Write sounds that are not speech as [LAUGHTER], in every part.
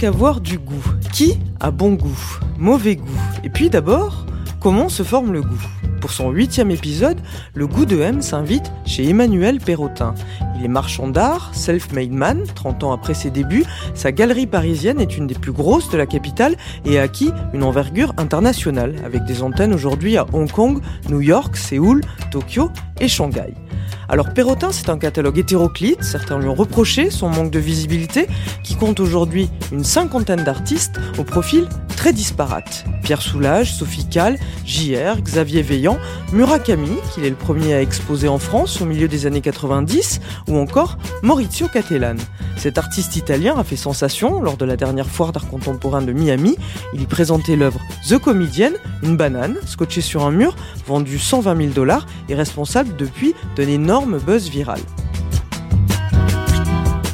Qu'avoir du goût. Qui a bon goût? Mauvais goût. Et puis d'abord, comment se forme le goût? Pour son huitième épisode, le goût de M s'invite chez Emmanuel Perrotin. Il est marchand d'art, self-made man, 30 ans après ses débuts. Sa galerie parisienne est une des plus grosses de la capitale et a acquis une envergure internationale, avec des antennes aujourd'hui à Hong Kong, New York, Séoul, Tokyo et Shanghai. Alors Perrotin, c'est un catalogue hétéroclite, certains lui ont reproché son manque de visibilité, qui compte aujourd'hui une cinquantaine d'artistes au profil très disparate. Pierre Soulages, Sophie Calle, JR, Xavier Veillant, Murakami, qu'il est le premier à exposer en France au milieu des années 90, ou encore Maurizio Cattelan. Cet artiste italien a fait sensation lors de la dernière foire d'art contemporain de Miami. Il y présentait l'œuvre The Comedian, une banane scotchée sur un mur, vendue 120 000 dollars et responsable depuis d'un énorme buzz viral.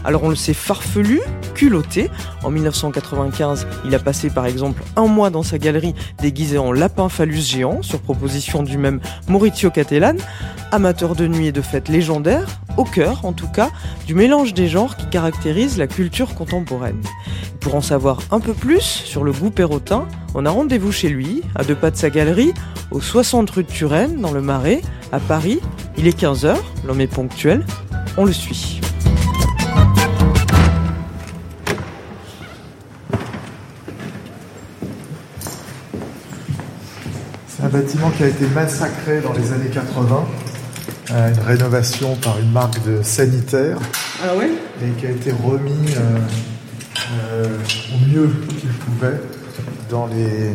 Alors on le sait farfelu, culotté. En 1995, il a passé par exemple un mois dans sa galerie déguisé en lapin phallus géant sur proposition du même Maurizio Cattelan, amateur de nuit et de fêtes légendaires, au cœur en tout cas du mélange des genres qui caractérise la culture contemporaine. Pour en savoir un peu plus sur le goût perrotin, on a rendez-vous chez lui, à deux pas de sa galerie, au 60 rue de Turenne, dans le Marais, à Paris. Il est 15h, l'homme est ponctuel, on le suit. Bâtiment qui a été massacré dans les années 80. Euh, une rénovation par une marque de sanitaire Ah ouais? Et qui a été remis euh, euh, au mieux qu'il pouvait dans les,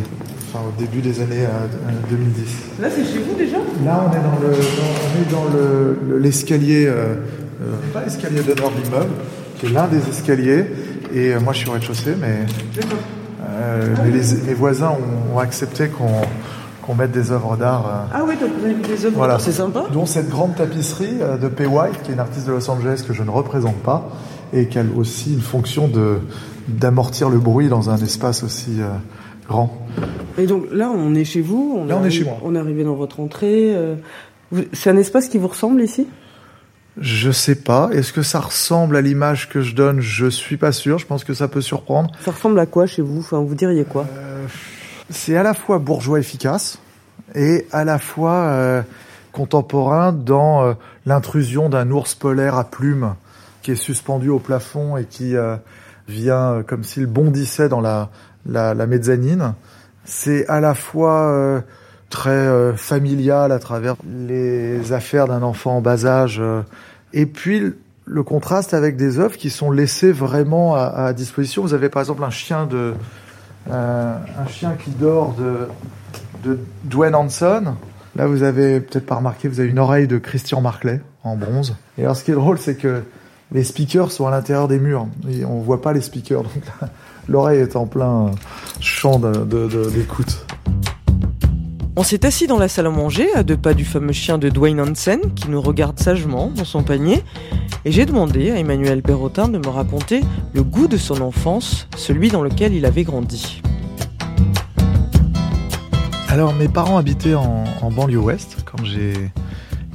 enfin, au début des années euh, 2010. Là c'est chez vous déjà? Là, on est dans le, dans- on est dans le- le- l'escalier, euh, pas l'escalier d'honneur de l'immeuble, qui est l'un des escaliers. Et moi, je suis au rez-de-chaussée, mais, euh, mais les, les voisins ont, ont accepté qu'on qu'on mette des œuvres d'art. euh, Ah ouais, donc vous avez mis des œuvres, voilà. c'est sympa Dont cette grande tapisserie euh, de Pay White, qui est une artiste de Los Angeles que je ne représente pas, et qui a aussi une fonction de d'amortir le bruit dans un espace aussi euh, grand. Et donc là, on est chez vous. Là, on est chez moi. On est arrivé dans votre entrée. euh, C'est un espace qui vous ressemble ici? Je sais pas. Est-ce que ça ressemble à l'image que je donne? Je suis pas sûr. Je pense que ça peut surprendre. Ça ressemble à quoi chez vous? Enfin, vous diriez quoi? C'est à la fois bourgeois efficace et à la fois euh, contemporain dans euh, l'intrusion d'un ours polaire à plumes qui est suspendu au plafond et qui euh, vient euh, comme s'il bondissait dans la, la, la mezzanine. C'est à la fois euh, très familial à travers les affaires d'un enfant en bas âge et puis le contraste avec des œuvres qui sont laissées vraiment à, à disposition. Vous avez par exemple un chien de euh, un chien qui dort de, de Dwayne Hanson. Là, vous avez peut-être pas remarqué, vous avez une oreille de Christian Marclay en bronze. Et alors, ce qui est drôle, c'est que les speakers sont à l'intérieur des murs. Et on voit pas les speakers. Donc, l'oreille est en plein champ de- de- de- d'écoute. On s'est assis dans la salle à manger, à deux pas du fameux chien de Dwayne Hansen, qui nous regarde sagement dans son panier. Et j'ai demandé à Emmanuel Perrotin de me raconter le goût de son enfance, celui dans lequel il avait grandi. Alors, mes parents habitaient en, en banlieue ouest quand j'ai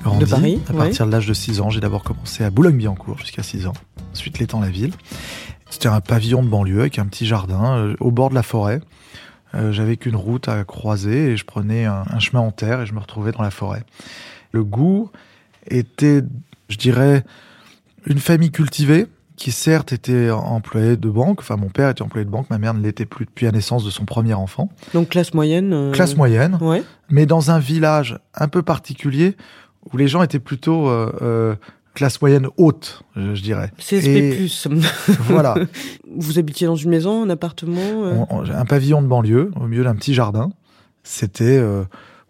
grandi. De Paris, À partir de l'âge de 6 ans, j'ai d'abord commencé à Boulogne-Billancourt jusqu'à 6 ans. Ensuite, l'étang-la-ville. C'était un pavillon de banlieue avec un petit jardin euh, au bord de la forêt. Euh, J'avais qu'une route à croiser et je prenais un, un chemin en terre et je me retrouvais dans la forêt. Le goût était, je dirais, une famille cultivée qui certes était employée de banque. Enfin, mon père était employé de banque, ma mère ne l'était plus depuis la naissance de son premier enfant. Donc classe moyenne euh, Classe moyenne Ouais. mais dans un village un peu particulier où les gens étaient plutôt euh, euh, classe moyenne haute, je, je dirais. CSP+. Et [LAUGHS] voilà, Vous habitiez dans une maison, un appartement euh On- on- un pavillon de banlieue au milieu d'un petit jardin. C'était euh,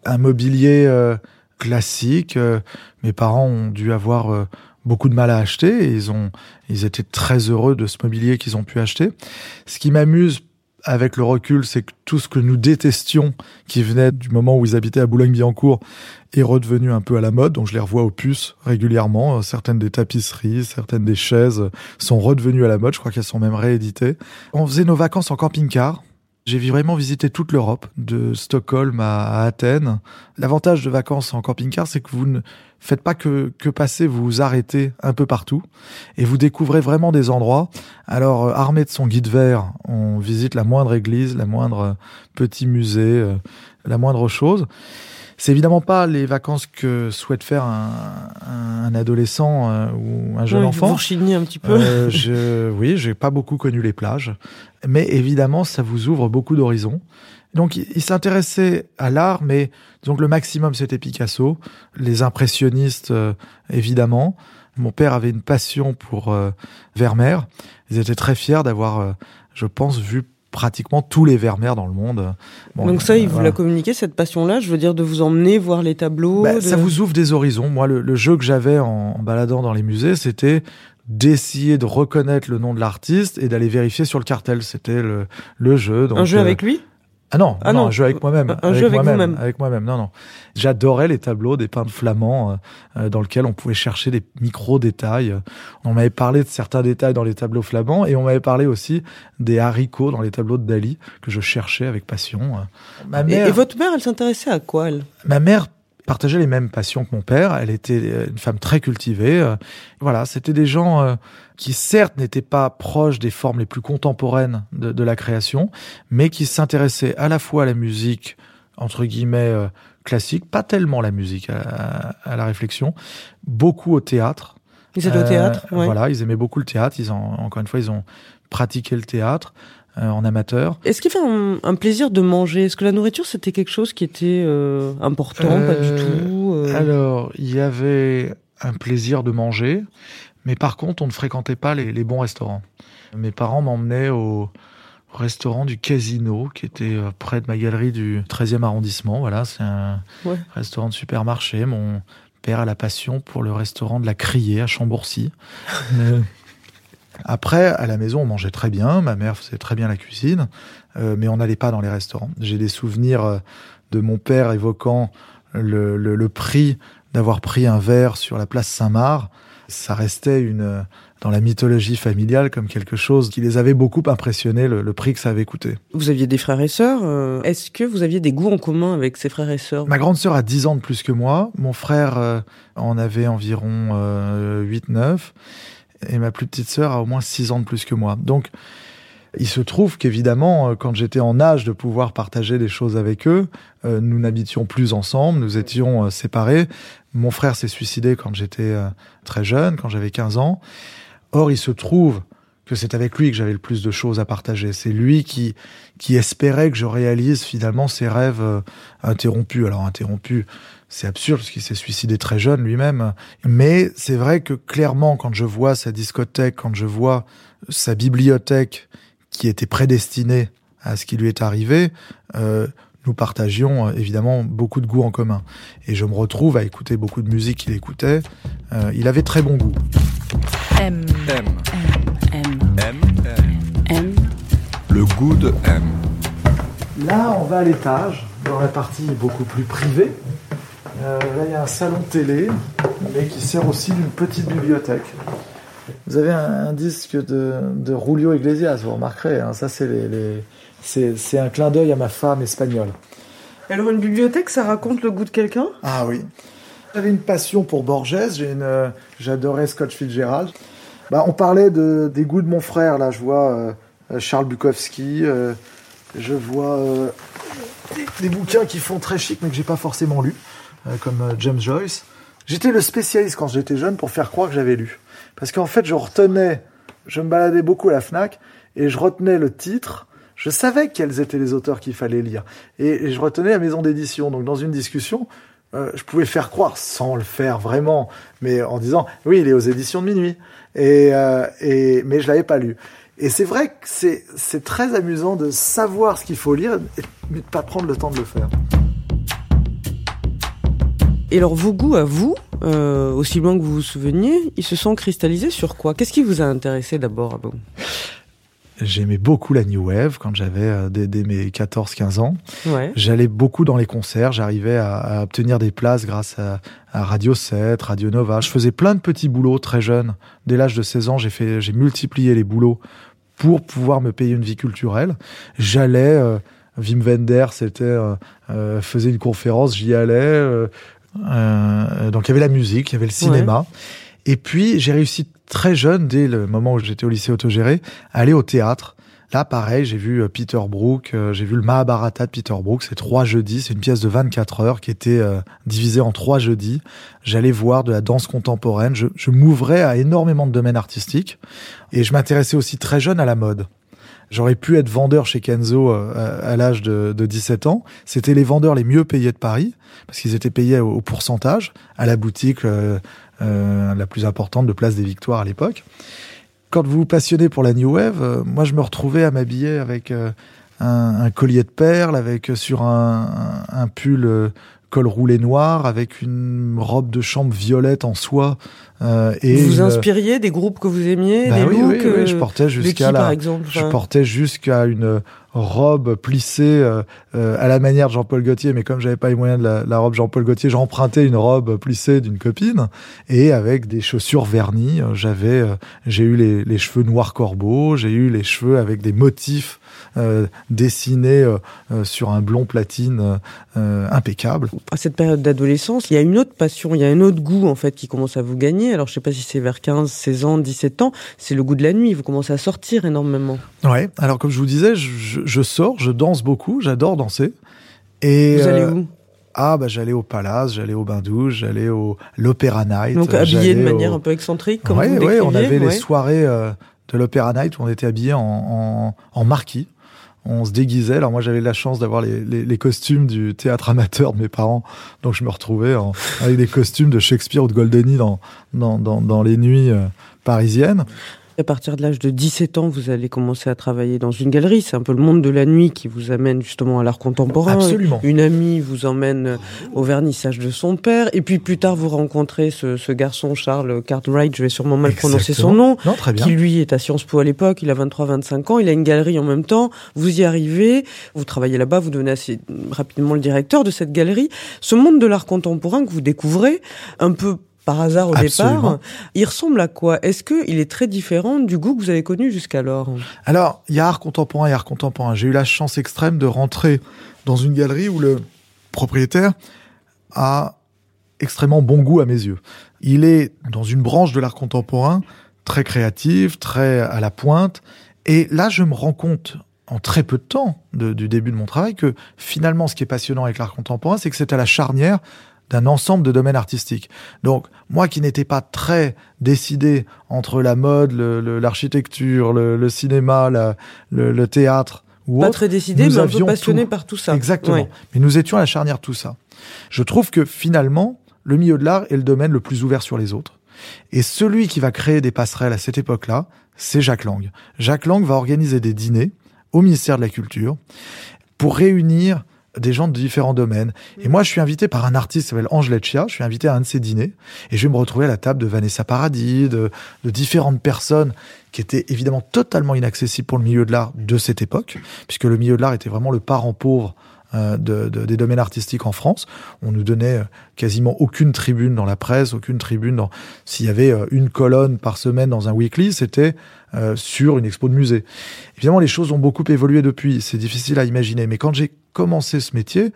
un mobilier euh, classique. euh, mes parents ont dû avoir euh, beaucoup de mal à acheter et ils ont, ils étaient très heureux de ce mobilier qu'ils ont pu acheter. Ce qui m'amuse avec le recul, c'est que tout ce que nous détestions, qui venait du moment où ils habitaient à Boulogne-Billancourt, est redevenu un peu à la mode. Donc je les revois aux puces régulièrement. Certaines des tapisseries, certaines des chaises sont redevenues à la mode. Je crois qu'elles sont même rééditées. On faisait nos vacances en camping-car. J'ai vraiment visité toute l'Europe, de Stockholm à, Athènes. L'avantage de vacances en camping-car, c'est que vous ne faites pas que, que passer, vous vous arrêtez un peu partout et vous découvrez vraiment des endroits. Alors, euh, armé de son guide vert, on visite la moindre église, la moindre euh, petit musée, euh, la moindre chose. C'est évidemment pas les vacances que souhaite faire un, un adolescent euh, ou un jeune oui, enfant. Vous un petit peu. Euh, je, oui, j'ai pas beaucoup connu les plages, mais évidemment, ça vous ouvre beaucoup d'horizons. Donc, il, il s'intéressait à l'art, mais donc le maximum c'était Picasso, les impressionnistes euh, évidemment. Mon père avait une passion pour euh, Vermeer. Ils étaient très fiers d'avoir, euh, je pense, vu pratiquement tous les Vermeer dans le monde. Bon, Donc ça, il euh, vous voilà. l'a communiqué, cette passion-là Je veux dire, de vous emmener voir les tableaux Bah, de- Ça vous ouvre des horizons. Moi, le, le jeu que j'avais en, en baladant dans les musées, c'était d'essayer de reconnaître le nom de l'artiste et d'aller vérifier sur le cartel. C'était le, le jeu. Donc, Un jeu euh, avec lui? Ah non, Ah non, non. un jeu avec moi-même. Un jeu avec moi-même. Avec moi-même, non, non. J'adorais les tableaux des peintres flamands euh, euh, dans lesquels on pouvait chercher des micro-détails. On m'avait parlé de certains détails dans les tableaux flamands et on m'avait parlé aussi des haricots dans les tableaux de Dali que je cherchais avec passion. Ma et, mère, et votre mère, elle s'intéressait à quoi, elle? Ma mère partageait les mêmes passions que mon père. Elle était euh, une femme très cultivée. Euh, Voilà, c'était des gens euh, qui certes n'étaient pas proches des formes les plus contemporaines de, de la création, mais qui s'intéressaient à la fois à la musique entre guillemets classique, pas tellement la musique, à, à la réflexion, beaucoup au théâtre. Ils étaient au théâtre ouais. Voilà, ils aimaient beaucoup le théâtre. Ils ont, encore une fois, ils ont pratiqué le théâtre euh, en amateur. Est-ce qu'il fait un, un plaisir de manger? Est-ce que la nourriture, c'était quelque chose qui était euh, important? Pas du Euh, tout Alors, il y avait un plaisir de manger, mais par contre, on ne fréquentait pas les, les bons restaurants. Mes parents m'emmenaient au restaurant du Casino, qui était près de ma galerie du 13e arrondissement. Voilà, c'est un Ouais. restaurant de supermarché. Mon père a la passion pour le restaurant de la Criée à Chambourcy. [LAUGHS] Après, à la maison, on mangeait très bien. Ma mère faisait très bien la cuisine, euh, mais on n'allait pas dans les restaurants. J'ai des souvenirs euh, de mon père évoquant le, le, le prix d'avoir pris un verre sur la place Saint-Marc. Ça restait une euh, dans la mythologie familiale comme quelque chose qui les avait beaucoup impressionnés, le, le prix que ça avait coûté. Vous aviez des frères et sœurs euh, Est-ce que vous aviez des goûts en commun avec ses frères et sœurs? Ma grande sœur a 10 ans de plus que moi. Mon frère euh, en avait environ euh, 8-9. Et ma plus petite sœur a au moins 6 ans de plus que moi. Donc, il se trouve qu'évidemment, euh, quand j'étais en âge de pouvoir partager des choses avec eux, euh, nous n'habitions plus ensemble, nous étions euh, séparés. Mon frère s'est suicidé quand j'étais très jeune, quand j'avais 15 ans. Or, il se trouve que c'est avec lui que j'avais le plus de choses à partager. C'est lui qui, qui espérait que je réalise finalement ses rêves interrompus. Alors, interrompus, c'est absurde parce qu'il s'est suicidé très jeune lui-même. Mais c'est vrai que clairement, quand je vois sa discothèque, quand je vois sa bibliothèque qui était prédestinée à ce qui lui est arrivé, euh, nous partagions euh, évidemment beaucoup de goûts en commun. Et je me retrouve à écouter beaucoup de musique qu'il écoutait. Euh, il avait très bon goût. M, M. M, M. M. M, Le goût de M. Là, on va à l'étage, dans la partie beaucoup plus privée. Euh, là, il y a un salon télé, mais qui sert aussi d'une petite bibliothèque. Vous avez un, un disque de, de Julio Iglesias, vous remarquerez. hein, ça, c'est les, les- c'est c'est un clin d'œil à ma femme espagnole. Alors, une bibliothèque, ça raconte le goût de quelqu'un? Ah oui. J'avais une passion pour Borges. J'ai une, euh, j'adorais Scott Fitzgerald. Bah, on parlait de, des goûts de mon frère. Là, je vois euh, Charles Bukowski. euh, je vois euh, des, des bouquins qui font très chic, mais que j'ai pas forcément lu, euh, comme euh, James Joyce. J'étais le spécialiste quand j'étais jeune pour faire croire que j'avais lu, parce qu'en fait, je retenais. Je me baladais beaucoup à la Fnac et je retenais le titre. Je savais quels étaient les auteurs qu'il fallait lire. Et, je retenais la maison d'édition. Donc, dans une discussion, euh, je pouvais faire croire, sans le faire vraiment, mais en disant, oui, il est aux éditions de minuit. Et, euh, et, mais je l'avais pas lu. Et c'est vrai que c'est, très amusant de savoir ce qu'il faut lire, mais de pas prendre le temps de le faire. Et alors, vos goûts à vous, euh, aussi loin que vous vous souveniez, ils se sont cristallisés sur quoi? Qu'est-ce qui vous a intéressé d'abord à vous J'aimais beaucoup la New Wave quand j'avais euh, dès, dès mes 14-15 ans. Ouais. J'allais beaucoup dans les concerts, j'arrivais à, à obtenir des places grâce à, à Radio 7, Radio Nova. Je faisais plein de petits boulots très jeunes. Dès l'âge de 16 ans, j'ai fait, j'ai multiplié les boulots pour pouvoir me payer une vie culturelle. J'allais, euh, Wim Wenders c'était, euh, euh, faisait une conférence, j'y allais. euh, euh, donc il y avait la musique, il y avait le cinéma. Et puis j'ai réussi très jeune, dès le moment où j'étais au lycée autogéré, à aller au théâtre. Là, pareil, j'ai vu euh, Peter Brook, euh, j'ai vu le Mahabharata de Peter Brook. C'est trois jeudis, c'est une pièce de 24 heures qui était euh, divisée en trois jeudis. J'allais voir de la danse contemporaine. Je, je m'ouvrais à énormément de domaines artistiques et je m'intéressais aussi très jeune à la mode. J'aurais pu être vendeur chez Kenzo euh, à, l'âge de, de 17 ans. C'était les vendeurs les mieux payés de Paris parce qu'ils étaient payés au, pourcentage à la boutique euh, euh, la plus importante de Place des Victoires à l'époque. Quand vous vous passionnez pour la New Wave, moi je me retrouvais à m'habiller avec un, collier de perles, avec sur un, pull col roulé noir, avec une robe de chambre violette en soie. euh, et vous vous une- inspiriez des groupes que vous aimiez, Bah des oui, looks oui, oui, euh, je portais jusqu'à par la, exemple je portais jusqu'à une robe plissée euh, euh, à la manière de Jean-Paul Gaultier, mais comme j'avais pas les moyens de la, la robe Jean-Paul Gaultier, j'empruntais une robe plissée d'une copine et avec des chaussures vernies. euh, J'avais, j'ai eu les, les cheveux noirs corbeaux, j'ai eu les cheveux avec des motifs euh, dessinés euh, sur un blond platine euh, impeccable. à cette période d'adolescence, il y a une autre passion, il y a un autre goût en fait qui commence à vous gagner. Alors je sais pas si c'est vers 15, 16 ans, 17 ans, c'est le goût de la nuit, vous commencez à sortir énormément. Ouais. Alors comme je vous disais, je, je- je sors, je danse beaucoup, j'adore danser. Et vous allez euh, où? Ah bah j'allais au Palace, j'allais au Bain Douche, j'allais au l'Opéra Night. Donc euh, habillé de manière au- un peu excentrique comme ouais, vous ouais, on avait les soirées euh, de l'Opéra Night où on était habillés en, en, en marquis. On se déguisait. Alors moi j'avais la chance d'avoir les, les, les costumes du théâtre amateur de mes parents, donc je me retrouvais en, avec des costumes de Shakespeare ou de Goldeni dans dans, dans, dans les nuits euh, parisiennes. À partir de l'âge de 17 ans, vous allez commencer à travailler dans une galerie. C'est un peu le monde de la nuit qui vous amène justement à l'art contemporain. Absolument. Une amie vous emmène au vernissage de son père. Et puis plus tard, vous rencontrez ce, ce garçon, Charles Cartwright, je vais sûrement mal prononcer son nom, Non, très bien. qui lui est à Sciences Po à l'époque, il a 23-25 ans, il a une galerie en même temps, vous y arrivez, vous travaillez là-bas, vous devenez assez rapidement le directeur de cette galerie. Ce monde de l'art contemporain que vous découvrez, un peu par hasard au Absolument. départ, il ressemble à quoi? Est-ce qu'il est très différent du goût que vous avez connu jusqu'alors? Alors, il y a art contemporain et art contemporain. J'ai eu la chance extrême de rentrer dans une galerie où le propriétaire a extrêmement bon goût à mes yeux. Il est dans une branche de l'art contemporain très créative, très à la pointe. Et là, je me rends compte en très peu de temps de- du début de mon travail que finalement, ce qui est passionnant avec l'art contemporain, c'est que c'est à la charnière d'un ensemble de domaines artistiques. Donc, moi qui n'étais pas très décidé entre la mode, le- le- l'architecture, le, le cinéma, la- le, le théâtre ou Pas autre, très décidé, nous mais un peu passionné tout. par tout ça. Exactement. Ouais. Mais nous étions à la charnière de tout ça. Je trouve que finalement, le milieu de l'art est le domaine le plus ouvert sur les autres. Et celui qui va créer des passerelles à cette époque-là, c'est Jacques Lang. Jacques Lang va organiser des dîners au ministère de la Culture pour réunir des gens de différents domaines. Et moi, je suis invité par un artiste qui s'appelle Ange Leccia. Je suis invité à un de ses dîners et je vais me retrouver à la table de Vanessa Paradis, de, de différentes personnes qui étaient évidemment totalement inaccessibles pour le milieu de l'art de cette époque, puisque le milieu de l'art était vraiment le parent pauvre de, de- des domaines artistiques en France. On nous donnait euh, quasiment aucune tribune dans la presse, aucune tribune dans. S'il y avait euh, une colonne par semaine dans un weekly, c'était euh, sur une expo de musée. Évidemment, les choses ont beaucoup évolué depuis. C'est difficile à imaginer. Mais quand j'ai commencé ce métier,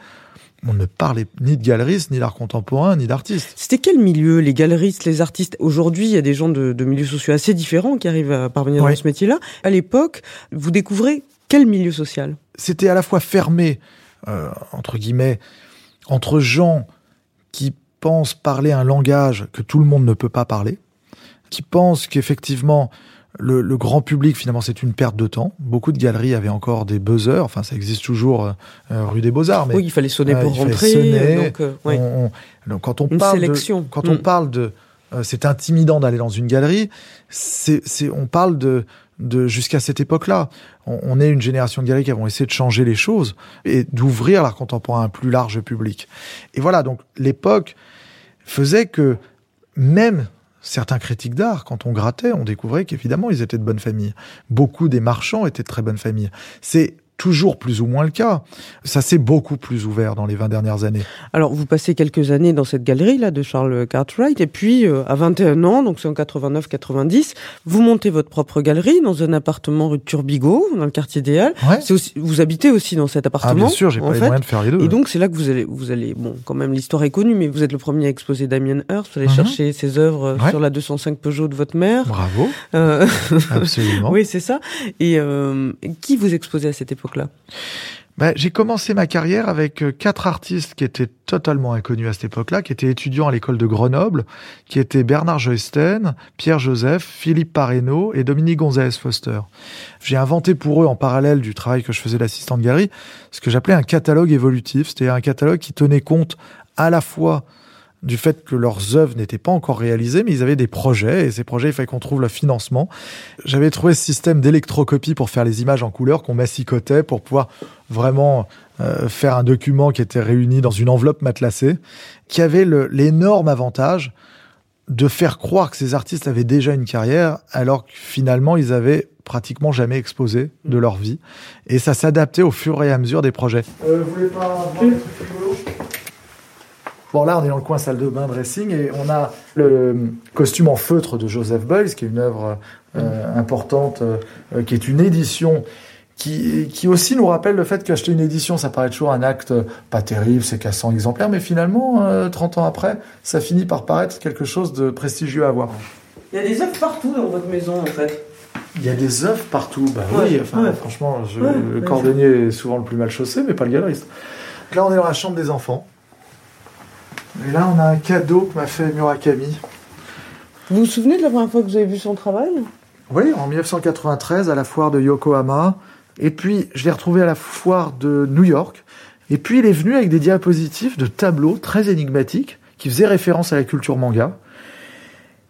on ne parlait ni de galeristes, ni d'art contemporain, ni d'artistes. C'était quel milieu, les galeristes, les artistes? Aujourd'hui, il y a des gens de, de milieux sociaux assez différents qui arrivent à parvenir Oui. dans ce métier-là. À l'époque, vous découvrez quel milieu social? C'était à la fois fermé, euh, entre guillemets, entre gens qui pensent parler un langage que tout le monde ne peut pas parler, qui pensent qu'effectivement le, le grand public finalement c'est une perte de temps. Beaucoup de galeries avaient encore des buzzers, enfin ça existe toujours euh, euh, rue des Beaux Arts, mais Oui, il fallait sonner euh, pour fallait rentrer. sonner, donc, euh, ouais. on- on- donc quand on Une parle sélection. de, quand Mm. on parle de euh, c'est intimidant d'aller dans une galerie, c'est c'est on parle de de jusqu'à cette époque-là. On, est une génération de galeries qui avons essayé de changer les choses et d'ouvrir l'art contemporain à un plus large public. Et voilà, donc l'époque faisait que même certains critiques d'art, quand on grattait, on découvrait qu'évidemment, ils étaient de bonne famille. Beaucoup des marchands étaient de très bonne famille. C'est toujours plus ou moins le cas. Ça s'est beaucoup plus ouvert dans les 20 dernières années. Alors, vous passez quelques années dans cette galerie-là de Charles Cartwright, et puis euh, à 21 ans, donc c'est en 89-90, vous montez votre propre galerie dans un appartement rue de Turbigo, dans le quartier des Halles. Ouais. Aussi, vous habitez aussi dans cet Ah, appartement. bien sûr, j'ai pas les fait. moyens de faire les deux. Et donc, c'est là que vous allez, vous allez, bon, quand même, l'histoire est connue, mais vous êtes le premier à exposer Damien Hirst. Vous allez Mhm. chercher ses œuvres euh, Ouais. sur la 205 Peugeot de votre mère. Bravo, Euh, [LAUGHS] absolument. oui, c'est ça. Et euh, qui vous exposez à cette Bah, j'ai commencé ma carrière avec euh, quatre artistes qui étaient totalement inconnus à cette époque-là, qui étaient étudiants à l'école de Grenoble, qui étaient Bernard Joysten, Pierre Joseph, Philippe Pareno et Dominique Gonzalez Foster. J'ai inventé pour eux, en parallèle du travail que je faisais d'assistant de galerie, ce que j'appelais un catalogue évolutif, c'est-à-dire un catalogue qui tenait compte à la fois du fait que leurs œuvres n'étaient pas encore réalisées, mais ils avaient des projets, et ces projets, il fallait qu'on trouve le financement. J'avais trouvé ce système d'électrocopie pour faire les images en couleur qu'on massicotait pour pouvoir vraiment euh, faire un document qui était réuni dans une enveloppe matelassée, qui avait l'énorme avantage de faire croire que ces artistes avaient déjà une carrière, alors que finalement, ils avaient pratiquement jamais exposé de leur vie. Et ça s'adaptait au fur et à mesure des projets. Euh, vous voulez pas Bon, là, on est dans le coin salle de bain dressing et on a le costume en feutre de Joseph Beuys, qui est une œuvre euh, importante, euh, qui est une édition qui, qui aussi nous rappelle le fait qu'acheter une édition, ça paraît toujours un acte pas terrible, c'est qu'à 100 exemplaires, mais finalement, euh, 30 ans après, ça finit par paraître quelque chose de prestigieux à avoir. Il y a des œuvres partout dans votre maison, en fait. Il y a des œuvres partout, bah Ouais, oui, enfin, ouais. franchement, je- Ouais, le cordonnier est souvent le plus mal chaussé, mais pas le galeriste. Là, on est dans la chambre des enfants. Et là, on a un cadeau que m'a fait Murakami. Vous vous souvenez de la première fois que vous avez vu son travail? Oui, en 1993, à la foire de Yokohama. Et puis, je l'ai retrouvé à la foire de New York. Et puis, il est venu avec des diapositives de tableaux très énigmatiques qui faisaient référence à la culture manga.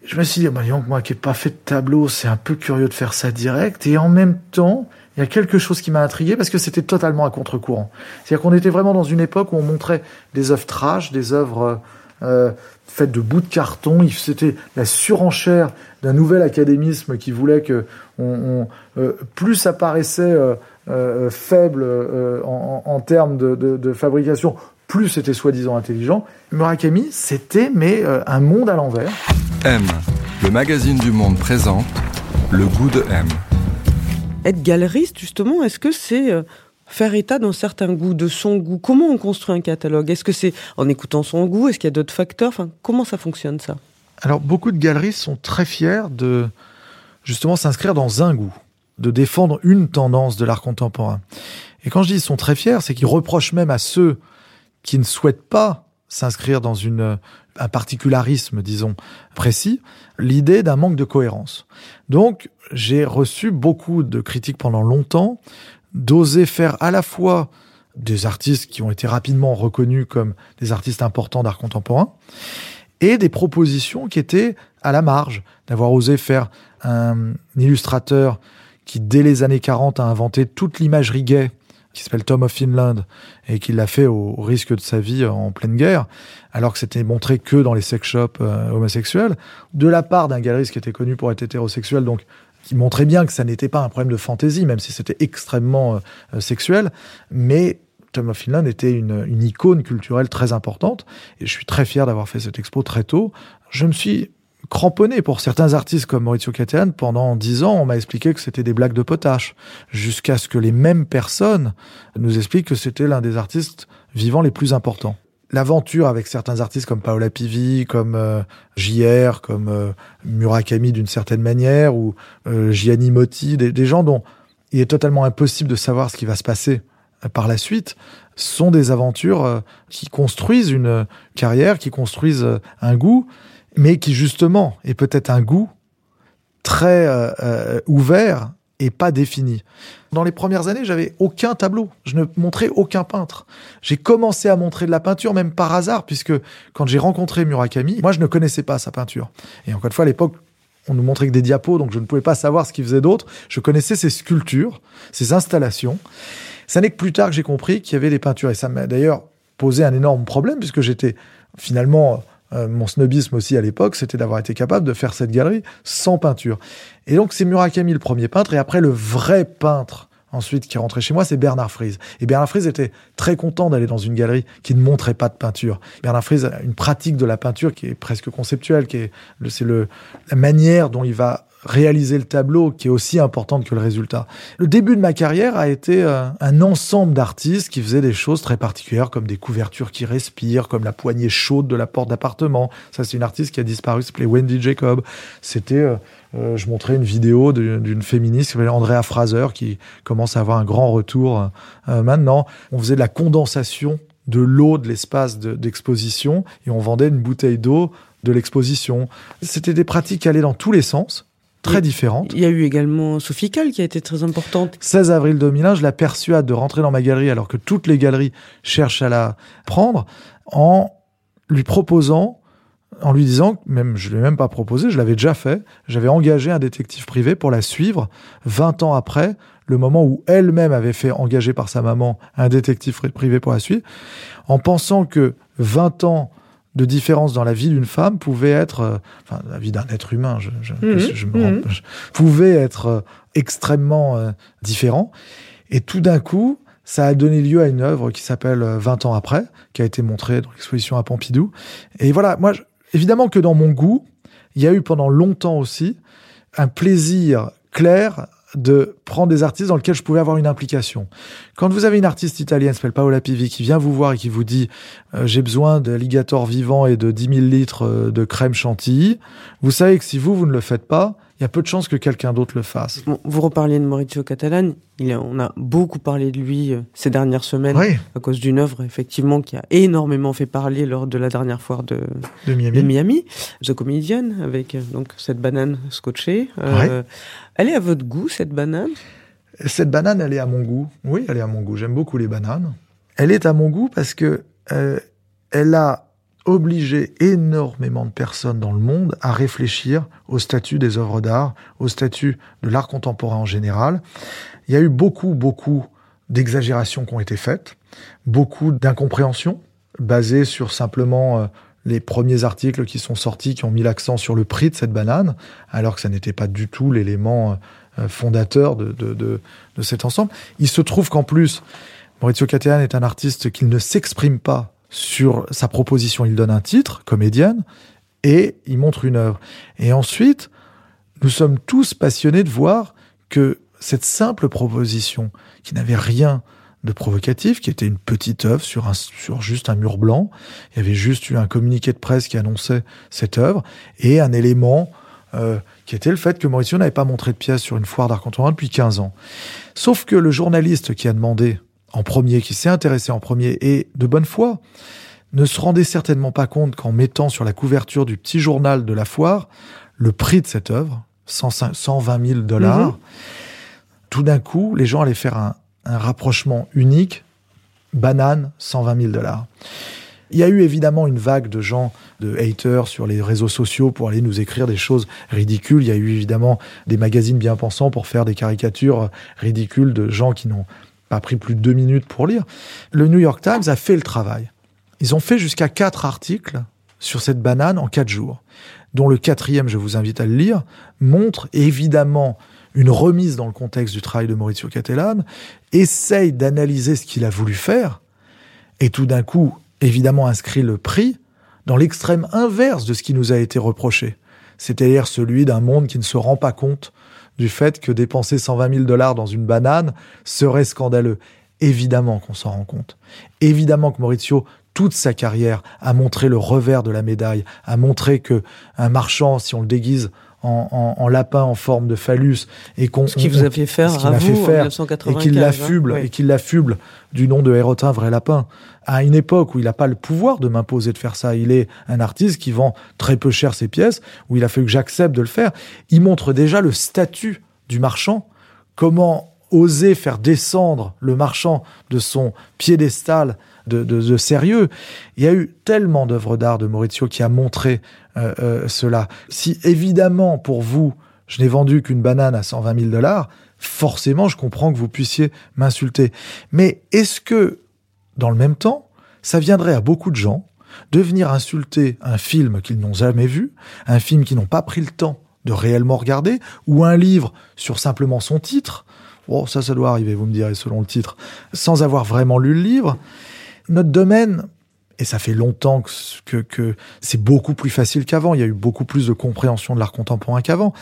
Je me suis dit, bah, moi qui n'ai pas fait de tableau, c'est un peu curieux de faire ça direct. Et en même temps, il y a quelque chose qui m'a intrigué parce que c'était totalement à contre-courant. C'est-à-dire qu'on était vraiment dans une époque où on montrait des œuvres trash, des œuvres euh, faites de bouts de carton. C'était la surenchère d'un nouvel académisme qui voulait que euh, plus ça paraissait euh, euh, faible euh, en, termes de, de- fabrication, plus c'était soi-disant intelligent. Murakami, c'était mais euh, un monde à l'envers. M, le magazine du monde présente le goût de M. Être galeriste, justement, est-ce que c'est euh, faire état d'un certain goût, de son goût? Comment on construit un catalogue? Est-ce que c'est en écoutant son goût? Est-ce qu'il y a d'autres facteurs? Enfin, comment ça fonctionne ça? Alors, beaucoup de galeristes sont très fiers de justement s'inscrire dans un goût, de défendre une tendance de l'art contemporain. Et quand je dis ils sont très fiers, c'est qu'ils reprochent même à ceux qui ne souhaitent pas s'inscrire dans une, un particularisme, disons, précis, l'idée d'un manque de cohérence. Donc, j'ai reçu beaucoup de critiques pendant longtemps d'oser faire à la fois des artistes qui ont été rapidement reconnus comme des artistes importants d'art contemporain, et des propositions qui étaient à la marge, d'avoir osé faire un illustrateur qui, dès les années 40, a inventé toute l'imagerie gay, qui s'appelle Tom of Finland, et qui l'a fait au, risque de sa vie en pleine guerre, alors que c'était montré que dans les sex shops euh, homosexuels, de la part d'un galeriste qui était connu pour être hétérosexuel, donc qui montrait bien que ça n'était pas un problème de fantaisie, même si c'était extrêmement euh, sexuel, mais Tom of Finland était une, une icône culturelle très importante, et je suis très fier d'avoir fait cette expo très tôt. Je me suis cramponné pour certains artistes comme Maurizio Cattelan. Pendant dix ans, on m'a expliqué que c'était des blagues de potache, jusqu'à ce que les mêmes personnes nous expliquent que c'était l'un des artistes vivants les plus importants. L'aventure avec certains artistes comme Paola Pivi, comme euh, JR, comme euh, Murakami d'une certaine manière, ou euh, Gianni Motti, des, gens dont il est totalement impossible de savoir ce qui va se passer par la suite, sont des aventures qui construisent une carrière, qui construisent un goût, mais qui justement est peut-être un goût très euh, euh, ouvert et pas défini. Dans les premières années, j'avais aucun tableau. Je ne montrais aucun peintre. J'ai commencé à montrer de la peinture, même par hasard, puisque quand j'ai rencontré Murakami, moi, je ne connaissais pas sa peinture. Et encore une fois, à l'époque, on nous montrait que des diapos, donc je ne pouvais pas savoir ce qu'il faisait d'autre. Je connaissais ses sculptures, ses installations. Ça n'est que plus tard que j'ai compris qu'il y avait des peintures. Et ça m'a d'ailleurs posé un énorme problème, puisque j'étais finalement euh, mon snobisme aussi à l'époque, c'était d'avoir été capable de faire cette galerie sans peinture. Et donc c'est Murakami le premier peintre, et après le vrai peintre ensuite qui est rentré chez moi, c'est Bernard Fries. Et Bernard Fries était très content d'aller dans une galerie qui ne montrait pas de peinture. Bernard Fries a une pratique de la peinture qui est presque conceptuelle, qui est c'est le la manière dont il va réaliser le tableau qui est aussi importante que le résultat. Le début de ma carrière a été euh, un ensemble d'artistes qui faisaient des choses très particulières comme des couvertures qui respirent, comme la poignée chaude de la porte d'appartement. Ça, c'est une artiste qui a disparu, s'appelait Wendy Jacob. C'était, euh, euh, je montrais une vidéo d'une féministe qui s'appelait Andrea Fraser qui commence à avoir un grand retour maintenant. On faisait de la condensation de l'eau de l'espace d'exposition et on vendait une bouteille d'eau de l'exposition. C'était des pratiques qui allaient dans tous les sens très différentes. Il y a eu également Sophie Calle qui a été très importante. 16 avril 2001, je la persuade de rentrer dans ma galerie alors que toutes les galeries cherchent à la prendre en lui proposant, en lui disant, même je ne l'ai même pas proposé, je l'avais déjà fait, j'avais engagé un détective privé pour la suivre 20 ans après le moment où elle-même avait fait engager par sa maman un détective privé pour la suivre, en pensant que 20 ans de différence dans la vie d'une femme pouvait être, euh, enfin la vie d'un être humain, je, je, Mhm. je me rends- Mhm. je- pouvait être euh, extrêmement euh, différent. Et tout d'un coup, ça a donné lieu à une œuvre qui s'appelle euh, 20 ans après, qui a été montrée dans l'exposition à Pompidou. Et voilà, moi, je- évidemment que dans mon goût, il y a eu pendant longtemps aussi un plaisir clair de prendre des artistes dans lesquels je pouvais avoir une implication. Quand vous avez une artiste italienne, s'appelle Paola Pivi, qui vient vous voir et qui vous dit euh, j'ai besoin d'alligators vivants et de 10 000 litres euh, de crème chantilly, vous savez que si vous, vous ne le faites pas, il y a peu de chances que quelqu'un d'autre le fasse. Bon, vous reparliez de Maurizio Catalan. Il a- on a beaucoup parlé de lui euh, ces dernières semaines Oui, à cause d'une œuvre effectivement qui a énormément fait parler lors de la dernière foire de, de Miami. de Miami, The Comedian, avec euh, donc cette banane scotchée. Euh, Elle est à votre goût cette banane? Cette banane, elle est à mon goût. Oui, elle est à mon goût. J'aime beaucoup les bananes. Elle est à mon goût parce que elle a obligé énormément de personnes dans le monde à réfléchir au statut des œuvres d'art, au statut de l'art contemporain en général. Il y a eu beaucoup, beaucoup d'exagérations qui ont été faites, beaucoup d'incompréhensions basées sur simplement euh, les premiers articles qui sont sortis, qui ont mis l'accent sur le prix de cette banane, alors que ça n'était pas du tout l'élément euh, fondateur de, de, de, de cet ensemble. Il se trouve qu'en plus, Maurizio Cattelan est un artiste qui ne s'exprime pas sur sa proposition. Il donne un titre, comédienne, et il montre une œuvre. Et ensuite, nous sommes tous passionnés de voir que cette simple proposition, qui n'avait rien de provocatif, qui était une petite œuvre sur, un, sur juste un mur blanc, il y avait juste eu un communiqué de presse qui annonçait cette œuvre, et un élément euh, qui était le fait que Mauricio n'avait pas montré de pièce sur une foire d'art contemporain depuis 15 ans. Sauf que le journaliste qui a demandé en premier, qui s'est intéressé en premier, et de bonne foi, ne se rendait certainement pas compte qu'en mettant sur la couverture du petit journal de la foire le prix de cette œuvre, 105 120 000 dollars, Mhm. tout d'un coup, les gens allaient faire un, un rapprochement unique, banane, 120 000 dollars. Il y a eu évidemment une vague de gens, de haters sur les réseaux sociaux pour aller nous écrire des choses ridicules. Il y a eu évidemment des magazines bien pensants pour faire des caricatures ridicules de gens qui n'ont pas pris plus de deux minutes pour lire. Le New York Times a fait le travail. Ils ont fait jusqu'à quatre articles sur cette banane en quatre jours, dont le quatrième, je vous invite à le lire, montre évidemment une remise dans le contexte du travail de Maurizio Cattelan, essaye d'analyser ce qu'il a voulu faire, et tout d'un coup, évidemment, inscrit le prix dans l'extrême inverse de ce qui nous a été reproché, c'est-à-dire celui d'un monde qui ne se rend pas compte du fait que dépenser 120 000 dollars dans une banane serait scandaleux. Évidemment qu'on s'en rend compte. Évidemment que Maurizio, toute sa carrière, a montré le revers de la médaille, a montré que un marchand, si on le déguise en, en- en lapin en forme de phallus, et qu'on Ce qui vous a fait faire à vous fait en faire, 1995. et qu'il l'affuble, hein. et qu'il l'affuble du nom de Hérotin, vrai lapin, à une époque où il n'a pas le pouvoir de m'imposer de faire ça. Il est un artiste qui vend très peu cher ses pièces, où il a fallu que j'accepte de le faire. Il montre déjà le statut du marchand, comment oser faire descendre le marchand de son piédestal de, de- de sérieux. Il y a eu tellement d'œuvres d'art de Maurizio qui a montré cela. Si évidemment pour vous, je n'ai vendu qu'une banane à 120 000 dollars, forcément je comprends que vous puissiez m'insulter. Mais est-ce que, dans le même temps, ça viendrait à beaucoup de gens de venir insulter un film qu'ils n'ont jamais vu, un film qu'ils n'ont pas pris le temps de réellement regarder, ou un livre sur simplement son titre? Oh, ça, ça doit arriver, vous me direz, selon le titre, sans avoir vraiment lu le livre. Notre domaine, et ça fait longtemps que, que, c'est beaucoup plus facile qu'avant. Il y a eu beaucoup plus de compréhension de l'art contemporain qu'avant.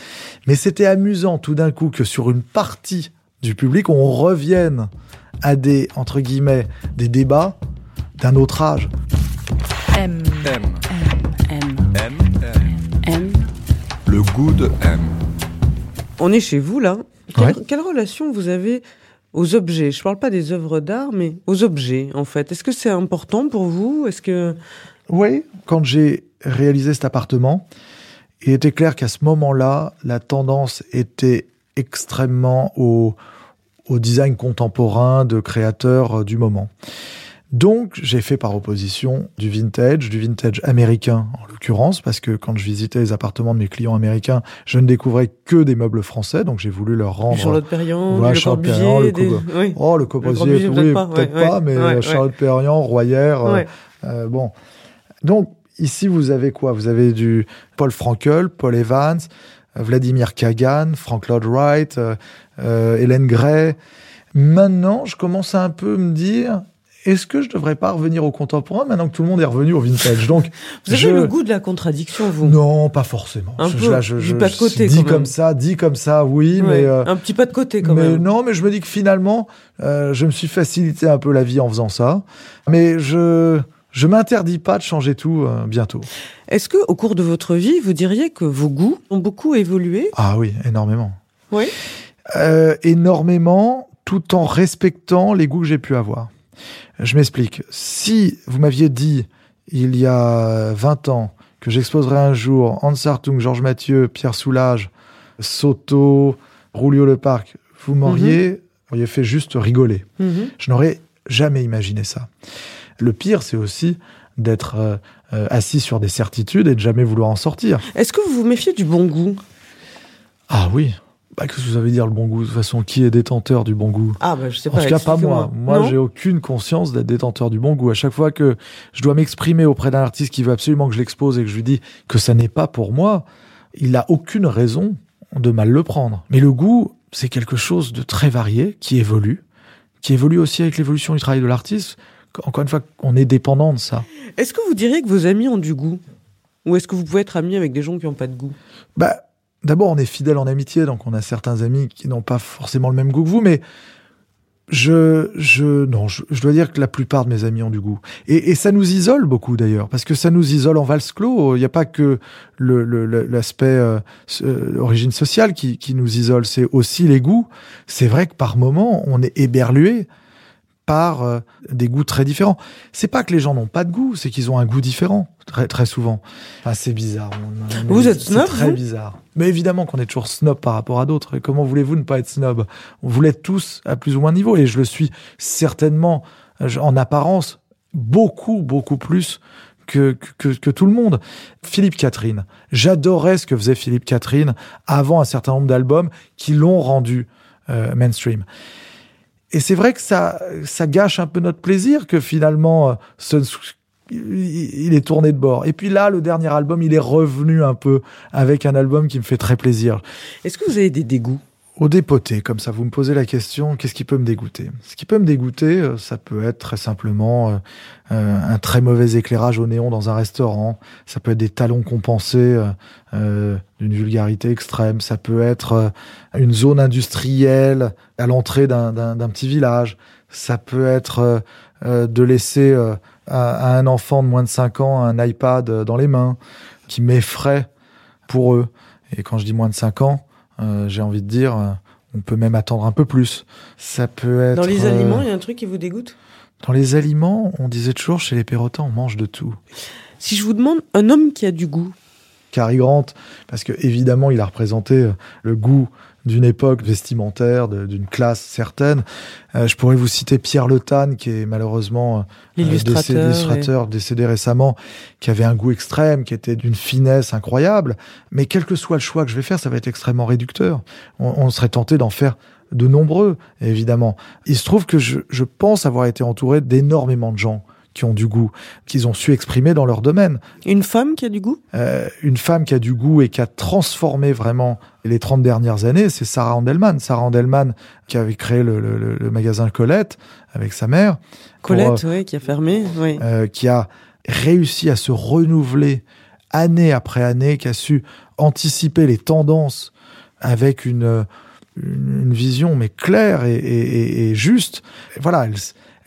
Mais c'était amusant tout d'un coup que sur une partie du public, on revienne à des, entre guillemets, des débats d'un autre âge. M. M. M. M. M. M. Le goût de M. On est chez vous là. Quelle, Ouais. quelle relation vous avez aux objets Je parle pas des œuvres d'art, mais aux objets en fait. Est-ce que c'est important pour vous? Est-ce que Oui, quand j'ai réalisé cet appartement, il était clair qu'à ce moment-là, la tendance était extrêmement au, au design contemporain de créateurs euh, du moment. Donc, j'ai fait par opposition du vintage, du vintage américain en l'occurrence, parce que quand je visitais les appartements de mes clients américains, je ne découvrais que des meubles français, donc j'ai voulu leur du rendre Charlotte Perriand, du Le Charlotte Perriand, le des... Corbu- oui. Oh, le Corbusier, Corbusier, oui, peut-être pas, peut-être ouais, pas, ouais, mais ouais. Charlotte Perriand, Royer, euh, Ouais. euh, bon. Donc, ici, vous avez quoi? Vous avez du Paul Frankel, Paul Evans, euh, Vladimir Kagan, Frank Lloyd Wright, euh, euh, Hélène Gray. Maintenant, je commence à un peu me dire, est-ce que je devrais pas revenir au contemporain maintenant que tout le monde est revenu au vintage? Donc, [LAUGHS] Vous avez le goût de la contradiction, vous Non, pas forcément. Un Je- peu, là, je, je- pas de côté, dit comme ça, dit comme ça, oui, Ouais, mais... euh, un petit pas de côté quand mais même. non, mais je me dis que finalement, euh, je me suis facilité un peu la vie en faisant ça. Mais je je m'interdis pas de changer tout euh, bientôt. Est-ce que au cours de votre vie, vous diriez que vos goûts ont beaucoup évolué? Ah oui, énormément. Oui. Énormément, tout en respectant les goûts que j'ai pu avoir. Je m'explique. Si vous m'aviez dit il y a 20 ans que j'exposerais un jour Hans Hartung, Georges Mathieu, Pierre Soulages, Soto, Rulio Le Parc, vous m'auriez auriez fait juste rigoler. Mhm. Je n'aurais jamais imaginé ça. Le pire, c'est aussi d'être euh, euh, assis sur des certitudes et de jamais vouloir en sortir. Est-ce que vous vous méfiez du bon goût? Ah oui. Bah, Qu'est-ce que vous avez dire le bon goût? De toute façon, qui est détenteur du bon goût? Ah bah je sais En pas. tout cas, pas moi. Moi, j'ai aucune conscience d'être détenteur du bon goût. À chaque fois que je dois m'exprimer auprès d'un artiste qui veut absolument que je l'expose et que je lui dis que ça n'est pas pour moi, il n'a aucune raison de mal le prendre. Mais le goût, c'est quelque chose de très varié, qui évolue, qui évolue aussi avec l'évolution du travail de l'artiste. Encore une fois, on est dépendant de ça. Est-ce que vous diriez que vos amis ont du goût? Ou est-ce que vous pouvez être ami avec des gens qui n'ont pas de goût? Bah, d'abord, on est fidèle en amitié, donc on a certains amis qui n'ont pas forcément le même goût que vous, mais je, je, non, je, je dois dire que la plupart de mes amis ont du goût. Et, et ça nous isole beaucoup d'ailleurs, parce que ça nous isole en vase clos. Il n'y a pas que le, le- l'aspect euh, euh, origine sociale qui, qui nous isole, c'est aussi les goûts. C'est vrai que par moments, on est éberlué par euh, des goûts très différents. C'est pas que les gens n'ont pas de goût, c'est qu'ils ont un goût différent très très souvent. Enfin, c'est bizarre. On- on- Vous êtes c'est snob, Très vous bizarre. Mais évidemment qu'on est toujours snob par rapport à d'autres. Et comment voulez-vous ne pas être snob? Vous l'êtes tous à plus ou moins de niveau, et je le suis certainement en apparence beaucoup beaucoup plus que, que, que tout le monde. Philippe Catherine. J'adorais ce que faisait Philippe Catherine avant un certain nombre d'albums qui l'ont rendu euh, mainstream. Et c'est vrai que ça, ça gâche un peu notre plaisir que finalement, euh, il est tourné de bord. Et puis là, le dernier album, il est revenu un peu avec un album qui me fait très plaisir. Est-ce que vous avez des dégoûts? Au dépoté, comme ça, vous me posez la question, qu'est-ce qui peut me dégoûter? Ce qui peut me dégoûter, euh, ça peut être très simplement euh, euh, un très mauvais éclairage au néon dans un restaurant, ça peut être des talons compensés euh, euh, d'une vulgarité extrême, ça peut être une zone industrielle à l'entrée d'un- petit village, ça peut être euh, de laisser à, à un enfant de moins de 5 ans un iPad dans les mains, qui m'effraie pour eux. Et quand je dis moins de 5 ans, j'ai envie de dire, euh, on peut même attendre un peu plus. Ça peut être... Dans les euh, aliments, il y a un truc qui vous dégoûte? Dans les aliments, on disait toujours chez les Perrotins, on mange de tout. Si je vous demande un homme qui a du goût, Cary Grant, parce que évidemment, il a représenté euh, le goût d'une époque vestimentaire, d'une classe certaine. Euh, je pourrais vous citer Pierre Le Tan, qui est malheureusement euh, L'illustrateur, décédé, illustrateur, décédé récemment, qui avait un goût extrême, qui était d'une finesse incroyable. Mais quel que soit le choix que je vais faire, ça va être extrêmement réducteur. On, on serait tenté d'en faire de nombreux, évidemment. Il se trouve que je, je pense avoir été entouré d'énormément de gens qui ont du goût, qu'ils ont su exprimer dans leur domaine. Une femme qui a du goût? Euh, une femme qui a du goût et qui a transformé vraiment les 30 dernières années, c'est Sarah Andelman. Sarah Andelman qui avait créé le, le- le- le magasin Colette avec sa mère. pour, Colette, oui, qui a fermé. Oui. euh, qui a réussi à se renouveler année après année, qui a su anticiper les tendances avec une, euh, vision mais claire et, et- et- et juste. Voilà, elle,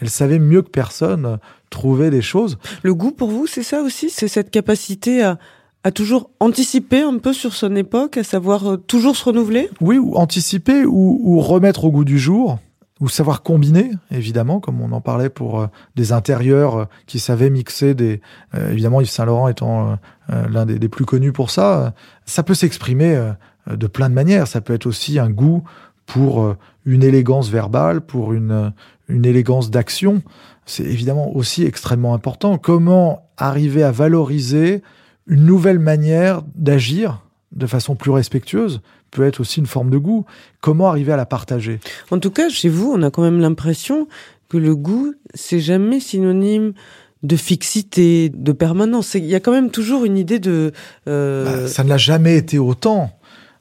elle savait mieux que personne euh, trouver des choses. Le goût pour vous, c'est ça aussi? C'est cette capacité à, à toujours anticiper un peu sur son époque, à savoir euh, toujours se renouveler? Oui, ou anticiper ou, ou remettre au goût du jour, ou savoir combiner, évidemment, comme on en parlait pour euh, des intérieurs euh, qui savaient mixer des. euh, évidemment, Yves Saint Laurent étant l'un des, des plus connus pour ça, ça peut s'exprimer de plein de manières. Ça peut être aussi un goût pour une élégance verbale, pour une, une élégance d'action. C'est évidemment aussi extrêmement important. Comment arriver à valoriser une nouvelle manière d'agir de façon plus respectueuse peut être aussi une forme de goût. Comment arriver à la partager? En tout cas, chez vous, on a quand même l'impression que le goût, c'est jamais synonyme de fixité, de permanence. Il y a quand même toujours une idée de... euh, Bah, Ça ne l'a jamais été autant.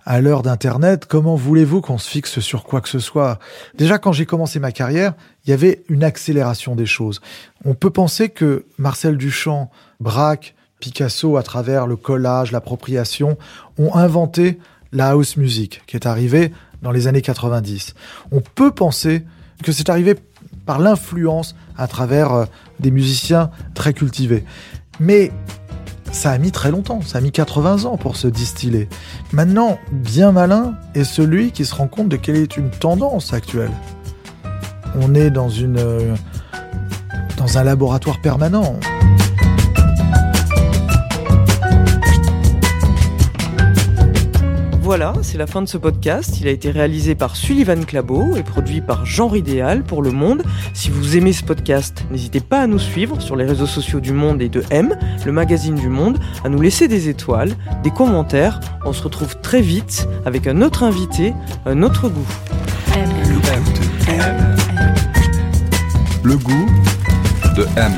À l'heure d'Internet, comment voulez-vous qu'on se fixe sur quoi que ce soit? Déjà, quand j'ai commencé ma carrière, il y avait une accélération des choses. On peut penser que Marcel Duchamp, Braque, Picasso, à travers le collage, l'appropriation, ont inventé la house music, qui est arrivée dans les années 90. On peut penser que c'est arrivé par l'influence à travers euh, des musiciens très cultivés. Mais ça a mis très longtemps, ça a mis 80 ans pour se distiller. Maintenant, bien malin est celui qui se rend compte de quelle est une tendance actuelle. On est dans une euh, dans un laboratoire permanent. Voilà, c'est la fin de ce podcast. Il a été réalisé par Sullivan Clabot et produit par Jean Ridéal pour Le Monde. Si vous aimez ce podcast, n'hésitez pas à nous suivre sur les réseaux sociaux du Monde et de M, le magazine du Monde, à nous laisser des étoiles, des commentaires. On se retrouve très vite avec un autre invité, un autre goût. M. Le goût de M.